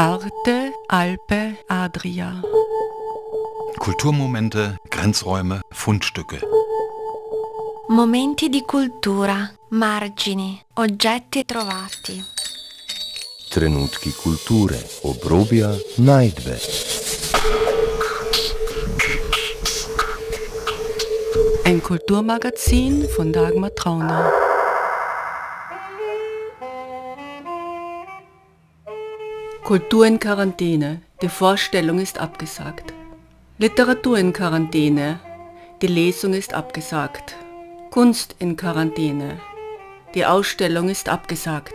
Arte, Alpe, Adria. Kulturmomente, Grenzräume, Fundstücke. Momenti di cultura, margini, oggetti trovati. Trenutki kulture, obrobja, najdbe. Ein Kulturmagazin von Dagmar Trauner. Kultur in Quarantäne. Die Vorstellung ist abgesagt. Literatur in Quarantäne. Die Lesung ist abgesagt. Kunst in Quarantäne. Die Ausstellung ist abgesagt.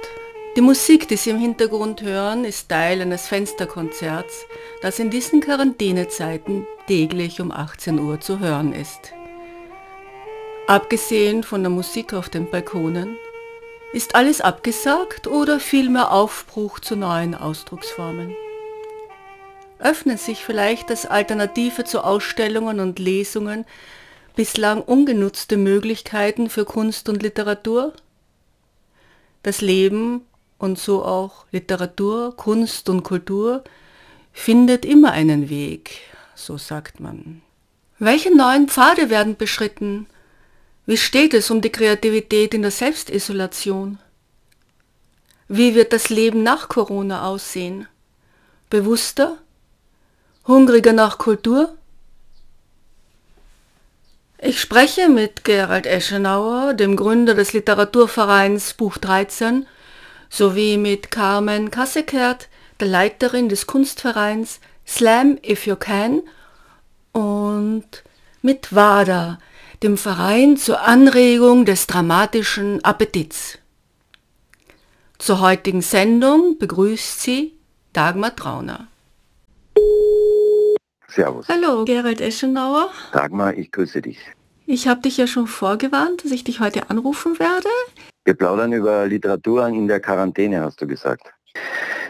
Die Musik, die Sie im Hintergrund hören, ist Teil eines Fensterkonzerts, das in diesen Quarantänezeiten täglich um 18 Uhr zu hören ist. Abgesehen von der Musik auf den Balkonen, ist alles abgesagt oder vielmehr Aufbruch zu neuen Ausdrucksformen? Öffnen sich vielleicht als Alternative zu Ausstellungen und Lesungen bislang ungenutzte Möglichkeiten für Kunst und Literatur? Das Leben und so auch Literatur, Kunst und Kultur findet immer einen Weg, so sagt man. Welche neuen Pfade werden beschritten? Wie steht es um die Kreativität in der Selbstisolation? Wie wird das Leben nach Corona aussehen? Bewusster? Hungriger nach Kultur? Ich spreche mit Gerald Eschenauer, dem Gründer des Literaturvereins Buch 13, sowie mit Carmen Kassekert, der Leiterin des Kunstvereins Slam If You Can und mit WADA, dem Verein zur Anregung des dramatischen Appetits. Zur heutigen Sendung begrüßt sie Dagmar Trauner. Servus. Hallo, Gerald Eschenauer. Dagmar, ich grüße dich. Ich habe dich ja schon vorgewarnt, dass ich dich heute anrufen werde. Wir plaudern über Literatur in der Quarantäne, hast du gesagt.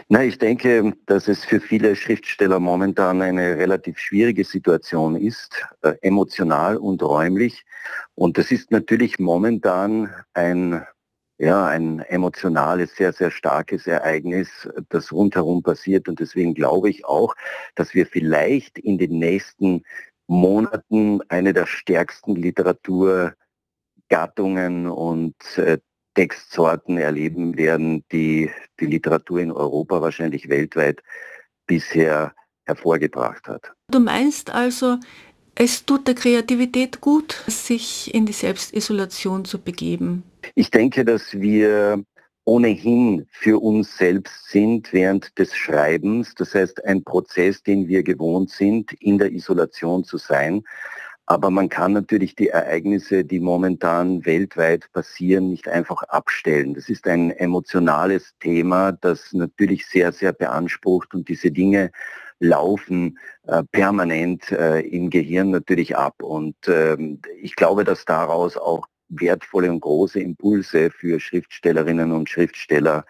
Na, ich denke, dass es für viele Schriftsteller momentan eine relativ schwierige Situation ist, äh, emotional und räumlich. Und das ist natürlich momentan ein, ja, ein emotionales, sehr, sehr starkes Ereignis, das rundherum passiert. Und deswegen glaube ich auch, dass wir vielleicht in den nächsten Monaten eine der stärksten Literaturgattungen und äh, Textsorten erleben werden, die die Literatur in Europa wahrscheinlich weltweit bisher hervorgebracht hat. Du meinst also, es tut der Kreativität gut, sich in die Selbstisolation zu begeben? Ich denke, dass wir ohnehin für uns selbst sind während des Schreibens. Das heißt, ein Prozess, den wir gewohnt sind, in der Isolation zu sein. Aber man kann natürlich die Ereignisse, die momentan weltweit passieren, nicht einfach abstellen. Das ist ein emotionales Thema, das natürlich sehr, sehr beansprucht und diese Dinge laufen äh, permanent äh, im Gehirn natürlich ab. Und ähm, ich glaube, dass daraus auch wertvolle und große Impulse für Schriftstellerinnen und Schriftsteller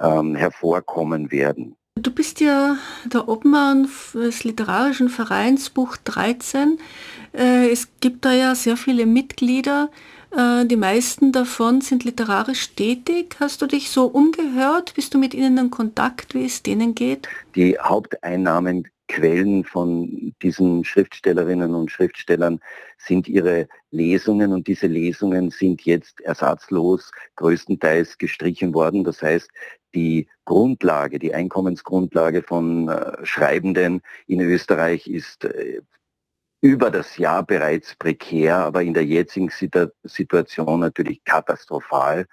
ähm, hervorkommen werden. Du bist ja der Obmann des Literarischen Vereins Buch 13. Äh, es gibt da ja sehr viele Mitglieder. Äh, die meisten davon sind literarisch tätig. Hast du dich so umgehört? Bist du mit ihnen in Kontakt, wie es denen geht? Die Haupteinnahmenquellen von diesen Schriftstellerinnen und Schriftstellern sind ihre Lesungen und diese Lesungen sind jetzt ersatzlos größtenteils gestrichen worden. Das heißt, die Grundlage, die Einkommensgrundlage von äh, Schreibenden in Österreich ist äh, über das Jahr bereits prekär, aber in der jetzigen Situation natürlich katastrophal.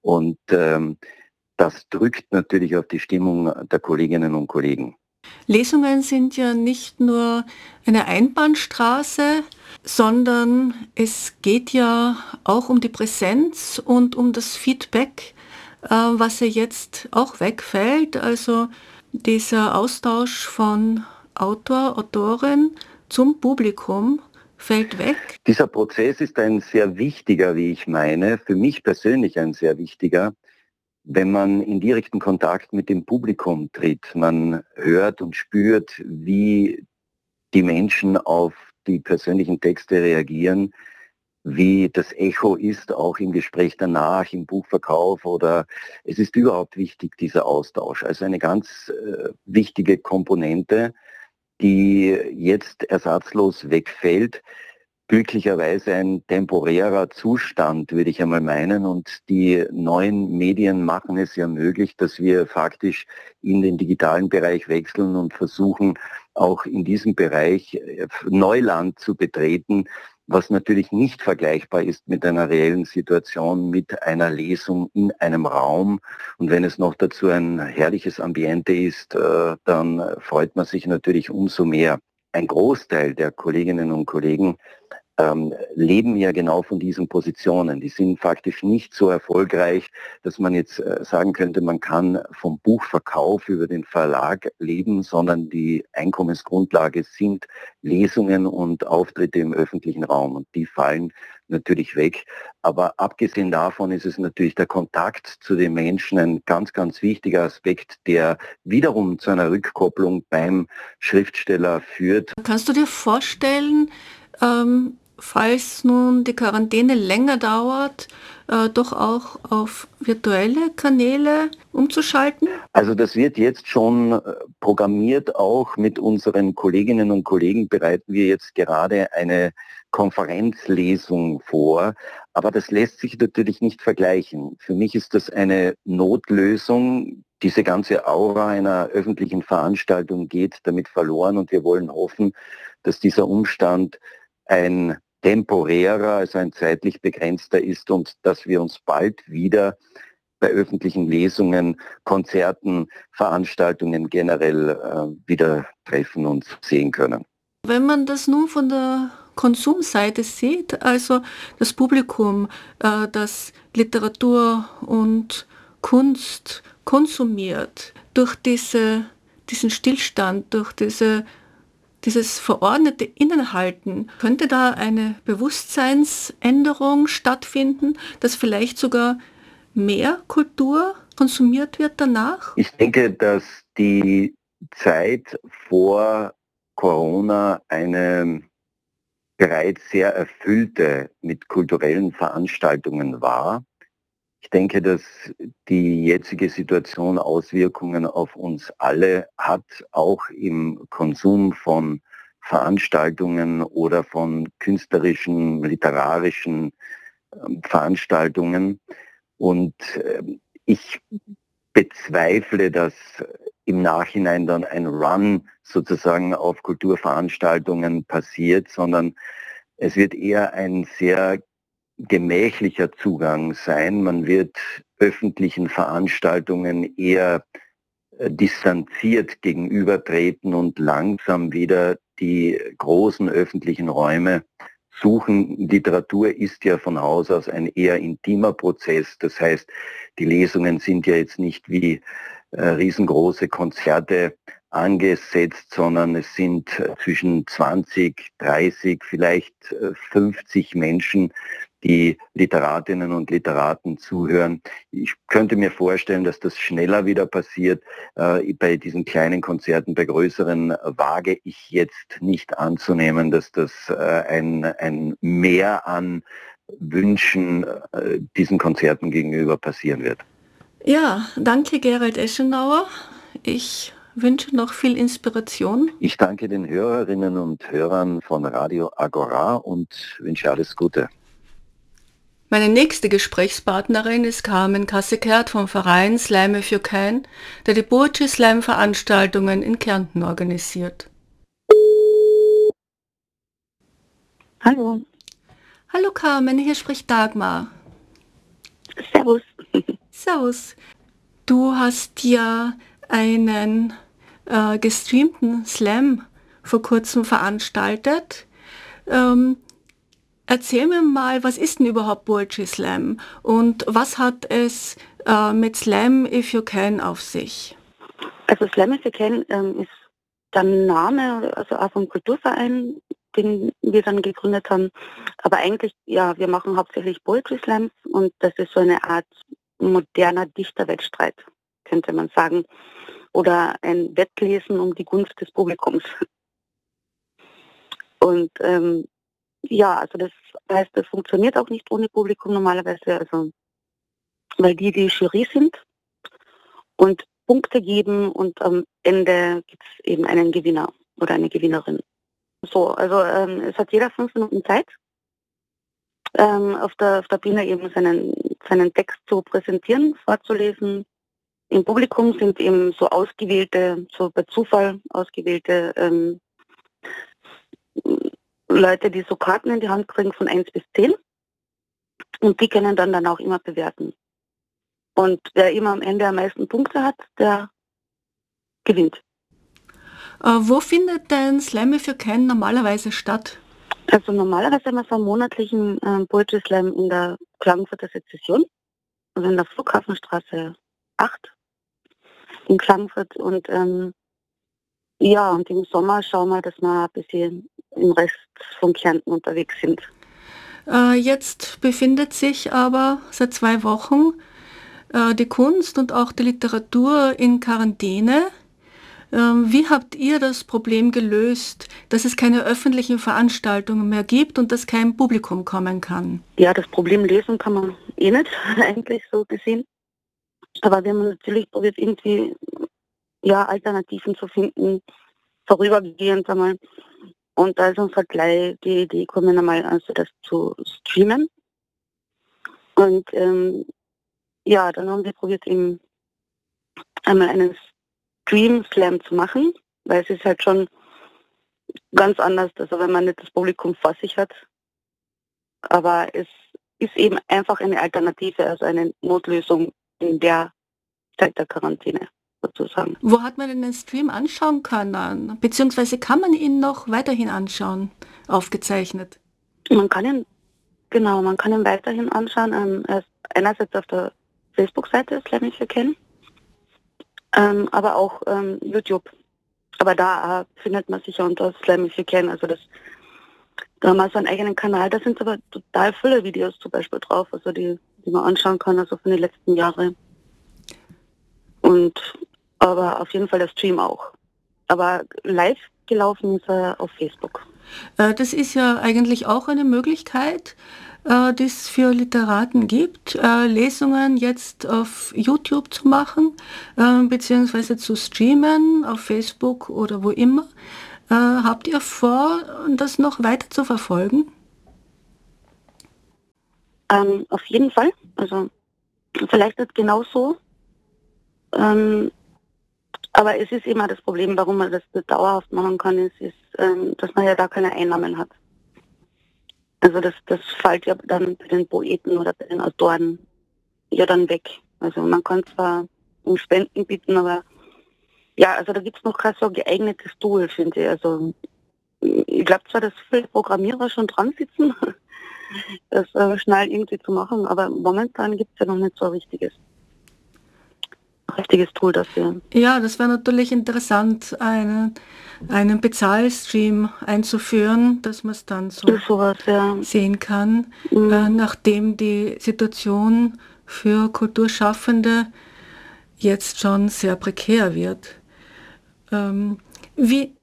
Und ähm, das drückt natürlich auf die Stimmung der Kolleginnen und Kollegen. Lesungen sind ja nicht nur eine Einbahnstraße, sondern es geht ja auch um die Präsenz und um das Feedback was ja jetzt auch wegfällt. Also dieser Austausch von Autor, Autorin zum Publikum fällt weg. Dieser Prozess ist ein sehr wichtiger, wie ich meine, für mich persönlich ein sehr wichtiger, wenn man in direkten Kontakt mit dem Publikum tritt. Man hört und spürt, wie die Menschen auf die persönlichen Texte reagieren, wie das Echo ist, auch im Gespräch danach, im Buchverkauf oder es ist überhaupt wichtig, dieser Austausch. Also eine ganz äh, wichtige Komponente, die jetzt ersatzlos wegfällt. Glücklicherweise ein temporärer Zustand, würde ich einmal meinen. Und die neuen Medien machen es ja möglich, dass wir faktisch in den digitalen Bereich wechseln und versuchen, auch in diesem Bereich äh, Neuland zu betreten, was natürlich nicht vergleichbar ist mit einer reellen Situation, mit einer Lesung in einem Raum. Und wenn es noch dazu ein herrliches Ambiente ist, äh, dann freut man sich natürlich umso mehr. Ein Großteil der Kolleginnen und Kollegen ähm, leben ja genau von diesen Positionen. Die sind faktisch nicht so erfolgreich, dass man jetzt äh, sagen könnte, man kann vom Buchverkauf über den Verlag leben, sondern die Einkommensgrundlage sind Lesungen und Auftritte im öffentlichen Raum und die fallen natürlich weg. Aber abgesehen davon ist es natürlich der Kontakt zu den Menschen ein ganz, ganz wichtiger Aspekt, der wiederum zu einer Rückkopplung beim Schriftsteller führt. Kannst du dir vorstellen, ähm, falls nun die Quarantäne länger dauert, äh, doch auch auf virtuelle Kanäle umzuschalten? Also das wird jetzt schon äh, programmiert, auch mit unseren Kolleginnen und Kollegen bereiten wir jetzt gerade eine Konferenzlesung vor, aber das lässt sich natürlich nicht vergleichen. Für mich ist das eine Notlösung. Diese ganze Aura einer öffentlichen Veranstaltung geht damit verloren und wir wollen hoffen, dass dieser Umstand ein temporärer, also ein zeitlich begrenzter ist und dass wir uns bald wieder bei öffentlichen Lesungen, Konzerten, Veranstaltungen generell äh, wieder treffen und sehen können. Wenn man das nun von der Konsumseite sieht, also das Publikum, äh, das Literatur und Kunst konsumiert, durch diese, diesen Stillstand, durch diese dieses verordnete Innenhalten, könnte da eine Bewusstseinsänderung stattfinden, dass vielleicht sogar mehr Kultur konsumiert wird danach? Ich denke, dass die Zeit vor Corona eine bereits sehr erfüllte mit kulturellen Veranstaltungen war. Ich denke, dass die jetzige Situation Auswirkungen auf uns alle hat, auch im Konsum von Veranstaltungen oder von künstlerischen, literarischen ähm, Veranstaltungen. Und ähm, ich bezweifle, dass im Nachhinein dann ein Run sozusagen auf Kulturveranstaltungen passiert, sondern es wird eher ein sehr gemächlicher Zugang sein. Man wird öffentlichen Veranstaltungen eher äh, distanziert gegenübertreten und langsam wieder die großen öffentlichen Räume suchen. Literatur ist ja von Haus aus ein eher intimer Prozess. Das heißt, die Lesungen sind ja jetzt nicht wie äh, riesengroße Konzerte angesetzt, sondern es sind äh, zwischen 20, 30, vielleicht 50 äh, Menschen, die Literatinnen und Literaten zuhören. Ich könnte mir vorstellen, dass das schneller wieder passiert. Äh, bei diesen kleinen Konzerten, bei größeren wage ich jetzt nicht anzunehmen, dass das äh, ein, ein Mehr an Wünschen äh, diesen Konzerten gegenüber passieren wird. Ja, danke Gerald Eschenauer. Ich wünsche noch viel Inspiration. Ich danke den Hörerinnen und Hörern von Radio Agora und wünsche alles Gute. Meine nächste Gesprächspartnerin ist Carmen Kassekert vom Verein Slime für Kein, der die Burgi Slime Veranstaltungen in Kärnten organisiert. Hallo. Hallo Carmen, hier spricht Dagmar. Servus. Servus. Du hast ja einen äh, gestreamten Slam vor kurzem veranstaltet. Ähm, Erzähl mir mal, was ist denn überhaupt Poetry Slam und was hat es äh, mit Slam If You Can auf sich? Also Slam If You Can ähm, ist der Name, also auch vom Kulturverein, den wir dann gegründet haben. Aber eigentlich, ja, wir machen hauptsächlich Poetry Slams und das ist so eine Art moderner Dichterwettstreit, könnte man sagen. Oder ein Wettlesen um die Gunst des Publikums. Und ähm, ja, also das heißt, das funktioniert auch nicht ohne Publikum normalerweise, also weil die die Jury sind und Punkte geben und am Ende gibt es eben einen Gewinner oder eine Gewinnerin. So, also ähm, es hat jeder fünf Minuten Zeit, ähm, auf, der, auf der Bühne eben seinen, seinen Text zu präsentieren, vorzulesen. Im Publikum sind eben so ausgewählte, so bei Zufall ausgewählte ähm, Leute, die so Karten in die Hand kriegen von 1 bis 10 und die können dann dann auch immer bewerten. Und wer immer am Ende am meisten Punkte hat, der gewinnt. Äh, wo findet denn Slam für Ken normalerweise statt? Also normalerweise haben wir so einen monatlichen äh, Poetry Slam in der Klagenfurter Sezession, also in der Flughafenstraße 8 in Klagenfurt. Und ähm, ja, und im Sommer schauen wir, dass wir ein bisschen im Rest von Kärnten unterwegs sind. Äh, jetzt befindet sich aber seit zwei Wochen äh, die Kunst und auch die Literatur in Quarantäne. Ähm, wie habt ihr das Problem gelöst, dass es keine öffentlichen Veranstaltungen mehr gibt und dass kein Publikum kommen kann? Ja, das Problem lösen kann man eh nicht, eigentlich so gesehen. Aber wir haben natürlich probiert, irgendwie ja, Alternativen zu finden, vorübergehend einmal. Und da ist uns halt gleich die Idee gekommen, einmal also das zu streamen. Und ähm, ja, dann haben wir probiert, eben einmal einen Stream Slam zu machen, weil es ist halt schon ganz anders, also wenn man nicht das Publikum vor sich hat. Aber es ist eben einfach eine Alternative, also eine Notlösung in der Zeit der Quarantäne sozusagen. Wo hat man den Stream anschauen können? Beziehungsweise kann man ihn noch weiterhin anschauen, aufgezeichnet? Man kann ihn, genau, man kann ihn weiterhin anschauen. Ähm, er ist einerseits auf der Facebook-Seite Slam für kennen, ähm, aber auch ähm, YouTube. Aber da äh, findet man sicher unter Slam für kennen. Also das, da haben wir so einen eigenen Kanal. Da sind aber total viele Videos zum Beispiel drauf, also die, die man anschauen kann, also von den letzten Jahren. Und aber auf jeden Fall der Stream auch. Aber live gelaufen ist er auf Facebook. Äh, das ist ja eigentlich auch eine Möglichkeit, äh, die es für Literaten gibt, äh, Lesungen jetzt auf YouTube zu machen, beziehungsweise zu streamen auf Facebook oder wo immer. Habt ihr vor, das noch weiter zu verfolgen? Ähm, auf jeden Fall. Also vielleicht ist genau so. Ähm, aber es ist immer das Problem, warum man das dauerhaft machen kann, ist, ist ähm, dass man ja da keine Einnahmen hat. Also das, das fällt ja dann bei den Poeten oder bei den Autoren ja dann weg. Also man kann zwar um Spenden bitten, aber ja, also da gibt es noch kein so geeignetes Tool, finde ich. Also ich glaube zwar, dass viele Programmierer schon dran sitzen, das äh, schnell irgendwie zu machen, aber momentan gibt es ja noch nicht so ein richtiges richtiges Tool dafür. Ja, das wäre natürlich interessant, einen, einen Bezahlstream einzuführen, dass man es dann so sowas, ja. sehen kann, mhm. äh, nachdem die Situation für Kulturschaffende jetzt schon sehr prekär wird. Ähm, wie,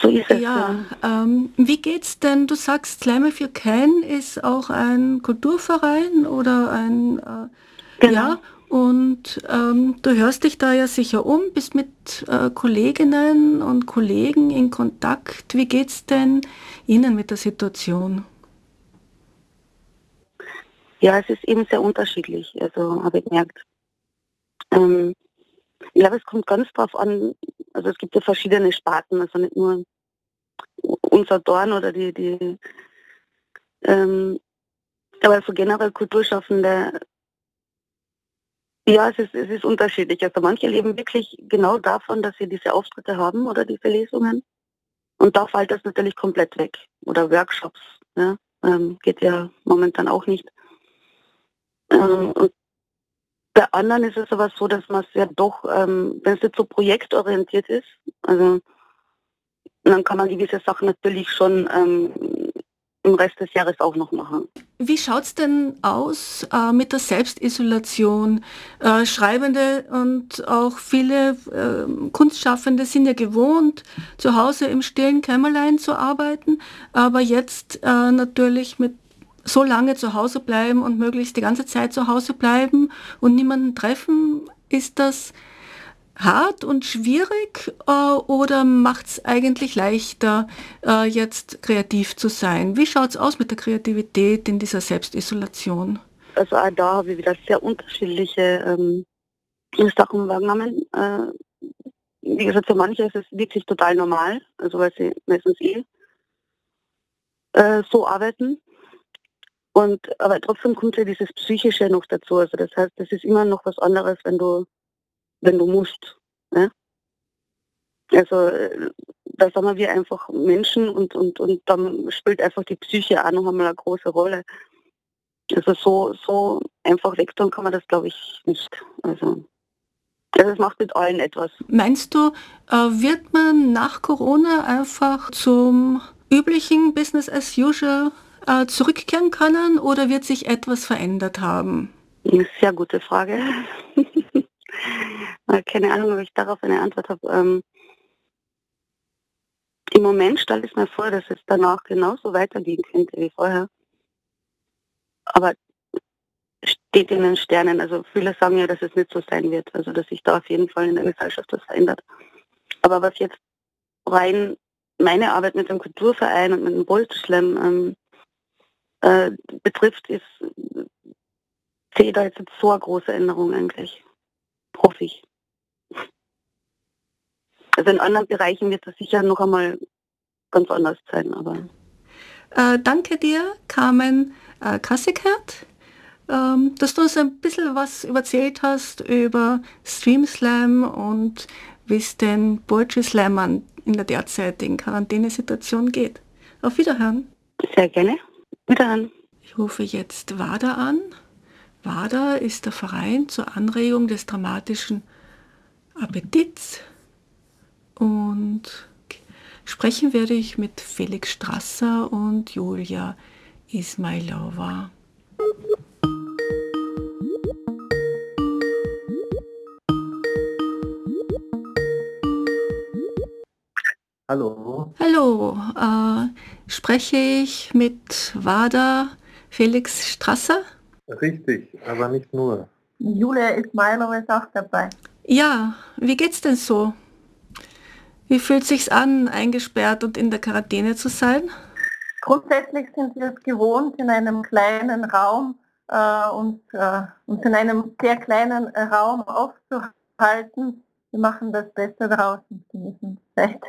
so ist es, ja, ja. Ähm, wie geht's denn? Du sagst, If You Can ist auch ein Kulturverein oder ein äh, genau. ja und ähm, du hörst dich da ja sicher um, bist mit äh, Kolleginnen und Kollegen in Kontakt. Wie geht es denn Ihnen mit der Situation? Ja, es ist eben sehr unterschiedlich, also habe ich gemerkt. Ähm, ich glaube, es kommt ganz drauf an, also es gibt ja verschiedene Sparten, also nicht nur unser Dorn oder die, die ähm, aber so generell Kulturschaffende ja, es ist, es ist unterschiedlich. Also manche leben wirklich genau davon, dass sie diese Auftritte haben oder diese Lesungen. Und da fällt das natürlich komplett weg. Oder Workshops. Ja? Ähm, geht ja momentan auch nicht. Ähm, und bei anderen ist es aber so, dass man es ja doch, ähm, wenn es jetzt so projektorientiert ist, also dann kann man gewisse Sachen natürlich schon ähm, im Rest des Jahres auch noch machen. Wie schaut es denn aus äh, mit der Selbstisolation? Äh, Schreibende und auch viele äh, Kunstschaffende sind ja gewohnt, zu Hause im stillen Kämmerlein zu arbeiten, aber jetzt äh, natürlich mit so lange zu Hause bleiben und möglichst die ganze Zeit zu Hause bleiben und niemanden treffen, ist das hart und schwierig äh, oder macht es eigentlich leichter, äh, jetzt kreativ zu sein? Wie schaut es aus mit der Kreativität in dieser Selbstisolation? Also auch da habe ich wieder sehr unterschiedliche ähm, Sachen wahrgenommen. Äh, wie gesagt, für manche ist es wirklich total normal, also weil sie meistens eh äh, so arbeiten. Und aber trotzdem kommt ja dieses Psychische noch dazu. Also das heißt, das ist immer noch was anderes, wenn du wenn du musst. Ne? Also äh, da sind wir einfach Menschen und, und, und dann spielt einfach die Psyche auch noch einmal eine große Rolle. Also so, so einfach wegtun kann man das glaube ich nicht. Also das macht mit allen etwas. Meinst du, äh, wird man nach Corona einfach zum üblichen Business as usual äh, zurückkehren können oder wird sich etwas verändert haben? Sehr gute Frage. Keine Ahnung, ob ich darauf eine Antwort habe. Ähm, Im Moment stelle ich mir vor, dass es danach genauso weitergehen könnte wie vorher. Aber steht in den Sternen. Also viele sagen ja, dass es nicht so sein wird. Also dass sich da auf jeden Fall in der Gesellschaft was verändert. Aber was jetzt rein meine Arbeit mit dem Kulturverein und mit dem Bolzschlemm ähm, äh, betrifft, ist sehe da jetzt so eine große Änderung eigentlich hoffe ich. Also in anderen Bereichen wird es sicher noch einmal ganz anders sein, aber. Äh, danke dir, Carmen äh, Kassikert, ähm, dass du uns ein bisschen was erzählt hast über Streamslam und wie es den Poetry Slammern in der derzeitigen Quarantänesituation geht. Auf Wiederhören. Sehr gerne. Wiederhören. Ich rufe jetzt WADA an. WADA ist der Verein zur Anregung des dramatischen Appetits und sprechen werde ich mit Felix Strasser und Julia Ismailova. Hallo. Hallo, äh, spreche ich mit WADA Felix Strasser? Richtig, aber nicht nur. Julia Ismailova ist auch dabei. Ja, wie geht's denn so? Wie fühlt sich's an, eingesperrt und in der Quarantäne zu sein? Grundsätzlich sind wir es gewohnt, in einem kleinen Raum äh, uns, äh, uns in einem sehr kleinen Raum aufzuhalten. Wir machen das Beste daraus und genießen Zeit.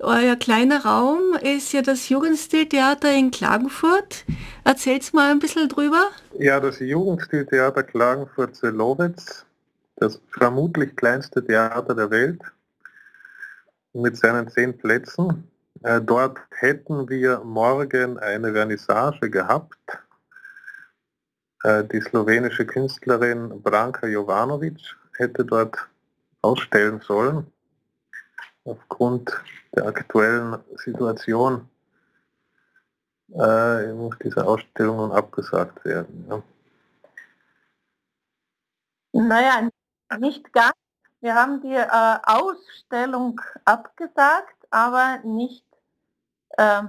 Euer kleiner Raum ist ja das Jugendstiltheater in Klagenfurt. Erzählt's mal ein bisschen drüber. Ja, das Jugendstiltheater Klagenfurt-Selowitz, das vermutlich kleinste Theater der Welt, mit seinen zehn Plätzen. Äh, dort hätten wir morgen eine Vernissage gehabt. Äh, die slowenische Künstlerin Branka Jovanovic hätte dort ausstellen sollen. Aufgrund der aktuellen Situation äh, muss diese Ausstellung nun abgesagt werden. Ja. Naja, nicht ganz. Wir haben die äh, Ausstellung abgesagt, aber nicht, äh,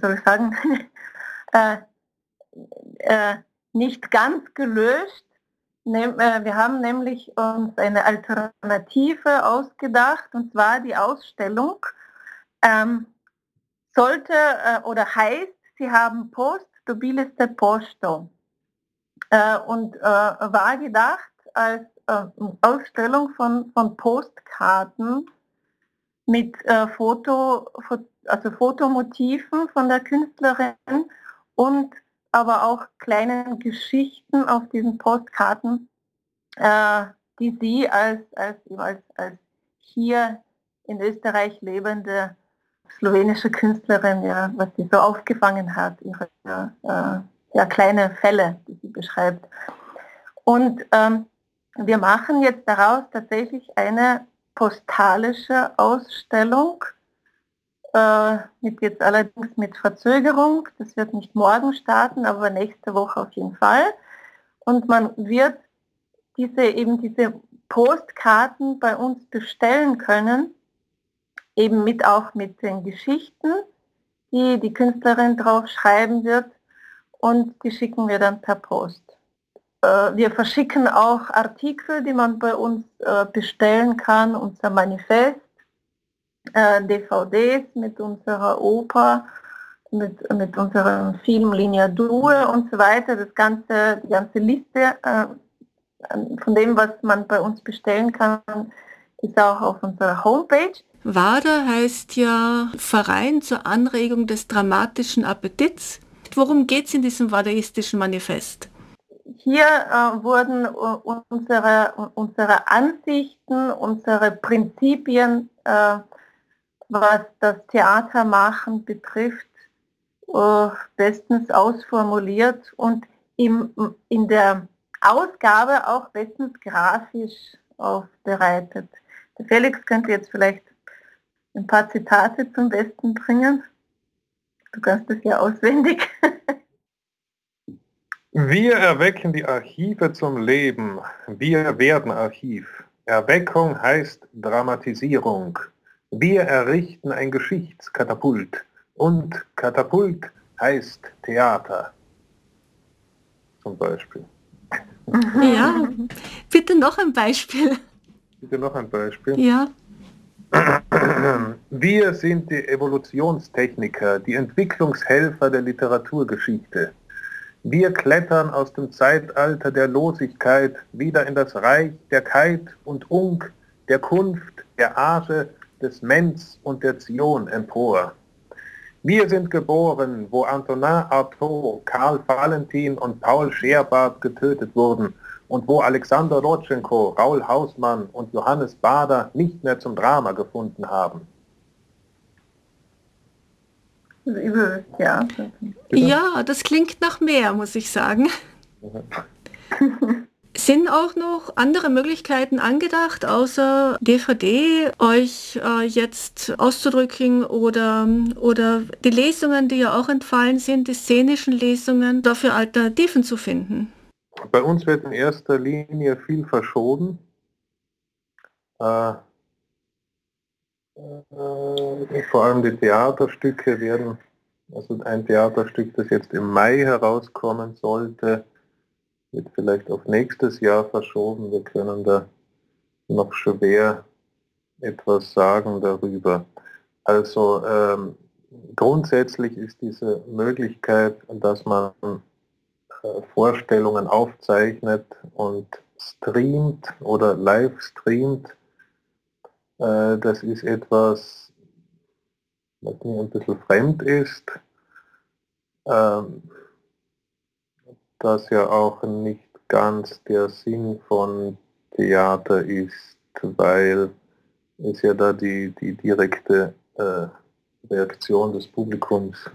soll ich sagen, äh, äh, nicht ganz gelöst. Äh, wir haben nämlich uns eine Alternative ausgedacht, und zwar die Ausstellung ähm, sollte äh, oder heißt, sie haben Post, du biliste Posto. Äh, und äh, war gedacht als äh, Ausstellung von, von Postkarten mit äh, Foto, also Fotomotiven von der Künstlerin und aber auch kleinen Geschichten auf diesen Postkarten, äh, die sie als, als, als, als hier in Österreich lebende slowenische Künstlerin, ja, was sie so aufgefangen hat, ihre äh, ja, kleine Fälle, die sie beschreibt. Und ähm, wir machen jetzt daraus tatsächlich eine postalische Ausstellung, äh, mit jetzt allerdings mit Verzögerung. Das wird nicht morgen starten, aber nächste Woche auf jeden Fall. Und man wird diese eben diese Postkarten bei uns bestellen können, eben mit auch mit den Geschichten, die die Künstlerin drauf schreiben wird und die schicken wir dann per Post. Äh, wir verschicken auch Artikel, die man bei uns äh, bestellen kann, unser Manifest, äh, DVDs mit unserer Oper, mit, mit unserem Film Linia Due und so weiter. Das ganze, die ganze Liste von dem, was man bei uns bestellen kann, ist auch auf unserer Homepage. WADA heißt ja Verein zur Anregung des dramatischen Appetits. Worum geht es in diesem wadaistischen Manifest? Hier äh, wurden uh, unsere, unsere Ansichten, unsere Prinzipien, äh, was das Theatermachen betrifft, äh, bestens ausformuliert und im, in der Ausgabe auch bestens grafisch aufbereitet. Der Felix könnte jetzt vielleicht ein paar Zitate zum Besten bringen. Du kannst es ja auswendig. Wir erwecken die Archive zum Leben. Wir werden Archiv. Erweckung heißt Dramatisierung. Wir errichten ein Geschichtskatapult. Und Katapult heißt Theater. Zum Beispiel. Ja, bitte noch ein Beispiel. Bitte noch ein Beispiel. Ja. Wir sind die Evolutionstechniker, die Entwicklungshelfer der Literaturgeschichte. Wir klettern aus dem Zeitalter der Losigkeit wieder in das Reich der Keit und Unk, der Kunft, der Age, des Mens und der Zion empor. Wir sind geboren, wo Antonin Artaud, Karl Valentin und Paul Scherbart getötet wurden und wo Alexander Rodchenko, Raul Hausmann und Johannes Bader nicht mehr zum Drama gefunden haben. Ja. ja, das klingt nach mehr, muss ich sagen. Sind auch noch andere Möglichkeiten angedacht, außer DVD, euch äh, jetzt auszudrücken oder, oder die Lesungen, die ja auch entfallen sind, die szenischen Lesungen, dafür Alternativen zu finden? Bei uns wird in erster Linie viel verschoben. Äh, äh, vor allem die Theaterstücke werden, also ein Theaterstück, das jetzt im Mai herauskommen sollte, wird vielleicht auf nächstes Jahr verschoben. Wir können da noch schwer etwas sagen darüber. Also ähm, grundsätzlich ist diese Möglichkeit, dass man äh, Vorstellungen aufzeichnet und streamt oder live streamt, äh, das ist etwas, was mir ein bisschen fremd ist, ähm, das ja auch nicht ganz der Sinn von Theater ist, weil es ja da die, die direkte äh, Reaktion des Publikums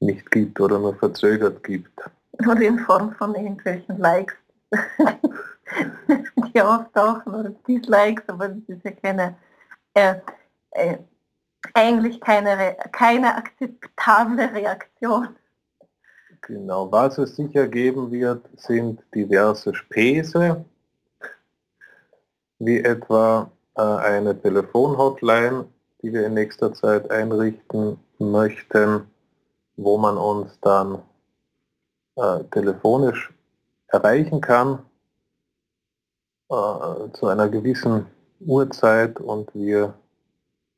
nicht gibt oder nur verzögert gibt oder in Form von irgendwelchen Likes, die auftauchen oder Dislikes, aber das ist ja keine, äh, äh, eigentlich keine, keine akzeptable Reaktion. Genau, was es sicher geben wird, sind diverse Späße, wie etwa äh, eine Telefonhotline, die wir in nächster Zeit einrichten möchten, wo man uns dann äh, telefonisch erreichen kann äh, zu einer gewissen Uhrzeit und wir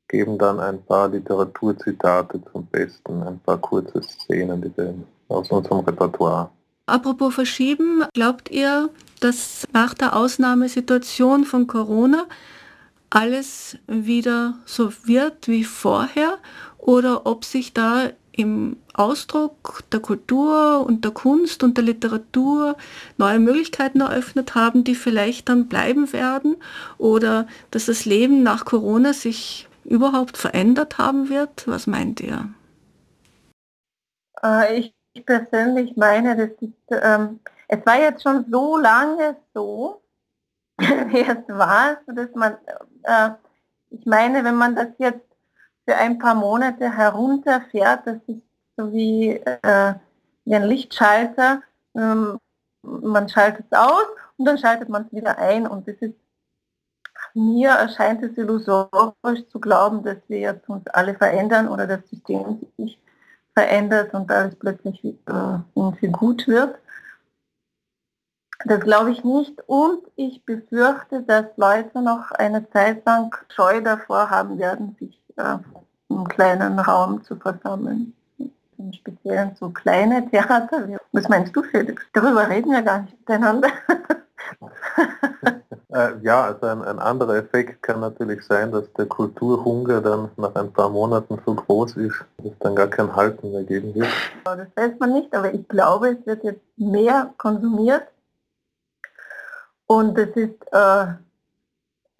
geben dann ein paar Literaturzitate zum Besten, ein paar kurze Szenen die wir aus unserem Repertoire. Apropos verschieben, glaubt ihr, dass nach der Ausnahmesituation von Corona alles wieder so wird wie vorher oder ob sich da im Ausdruck der Kultur und der Kunst und der Literatur neue Möglichkeiten eröffnet haben, die vielleicht dann bleiben werden oder dass das Leben nach Corona sich überhaupt verändert haben wird? Was meint ihr? Äh, ich persönlich meine, das ist, ähm, es war jetzt schon so lange so, wie es war, dass man, äh, ich meine, wenn man das jetzt für ein paar Monate herunterfährt. Das ist so wie, äh, wie ein Lichtschalter. Ähm, man schaltet es aus und dann schaltet man es wieder ein. Und das ist mir erscheint es illusorisch zu glauben, dass wir jetzt uns alle verändern oder das System sich verändert und alles plötzlich äh, irgendwie gut wird. Das glaube ich nicht und ich befürchte, dass Leute noch eine Zeit lang Scheu davor haben werden, sich äh, im kleinen Raum zu versammeln. Im Speziellen so kleine Theater. Was meinst du, Felix? Darüber reden wir gar nicht miteinander. Äh, ja, also ein, ein, anderer Effekt kann natürlich sein, dass der Kulturhunger dann nach ein paar Monaten so groß ist, dass es dann gar kein Halten mehr geben wird. Das weiß man nicht, aber ich glaube, es wird jetzt mehr konsumiert und es ist äh,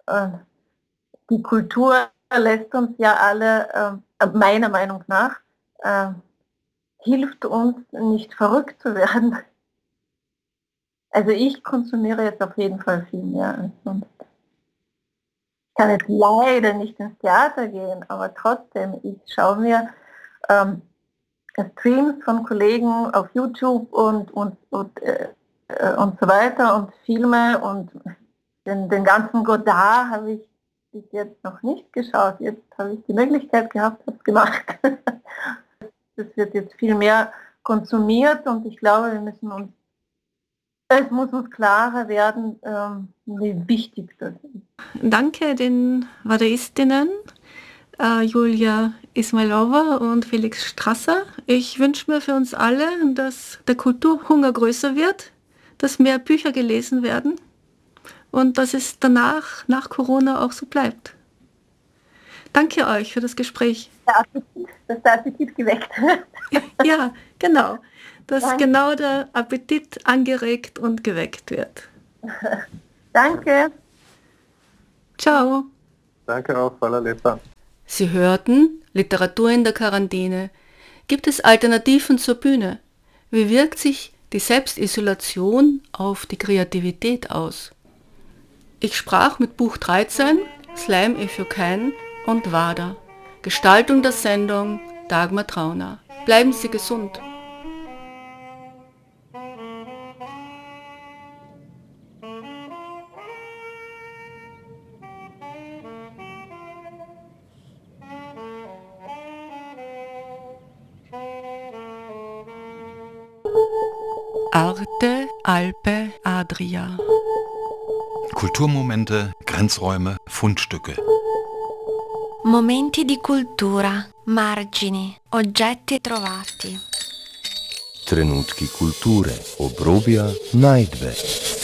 äh, die Kultur lässt uns ja alle, äh, meiner Meinung nach, äh, hilft uns nicht verrückt zu werden. Also ich konsumiere jetzt auf jeden Fall viel mehr als sonst. Ich kann jetzt leider nicht ins Theater gehen, aber trotzdem, ich schaue mir ähm, Streams von Kollegen auf YouTube und, und, und, äh, äh und so weiter und Filme und den, den ganzen Godard habe ich bis jetzt noch nicht geschaut. Jetzt habe ich die Möglichkeit gehabt, habe es gemacht. Das wird jetzt viel mehr konsumiert und ich glaube, wir müssen uns es muss uns klarer werden, ähm, wie wichtig das ist. Danke den Vadaistinnen, äh, Julia Ismailova und Felix Strasser. Ich wünsche mir für uns alle, dass der Kulturhunger größer wird, dass mehr Bücher gelesen werden und dass es danach, nach Corona auch so bleibt. Danke euch für das Gespräch. Der Appetit, dass der Appetit geweckt wird. ja, genau dass Danke. genau der Appetit angeregt und geweckt wird. Danke. Ciao. Danke auch, Valaleta. Sie hörten Literatur in der Quarantäne. Gibt es Alternativen zur Bühne? Wie wirkt sich die Selbstisolation auf die Kreativität aus? Ich sprach mit Buch 13, Slime If You Can und WADA. Gestaltung der Sendung Dagmar Trauner. Bleiben Sie gesund. Alpe, Adria. Kulturmomente, Grenzräume, Fundstücke. Momenti di cultura, margini, oggetti trovati. Trenutki kulture, obrobja, najdbe.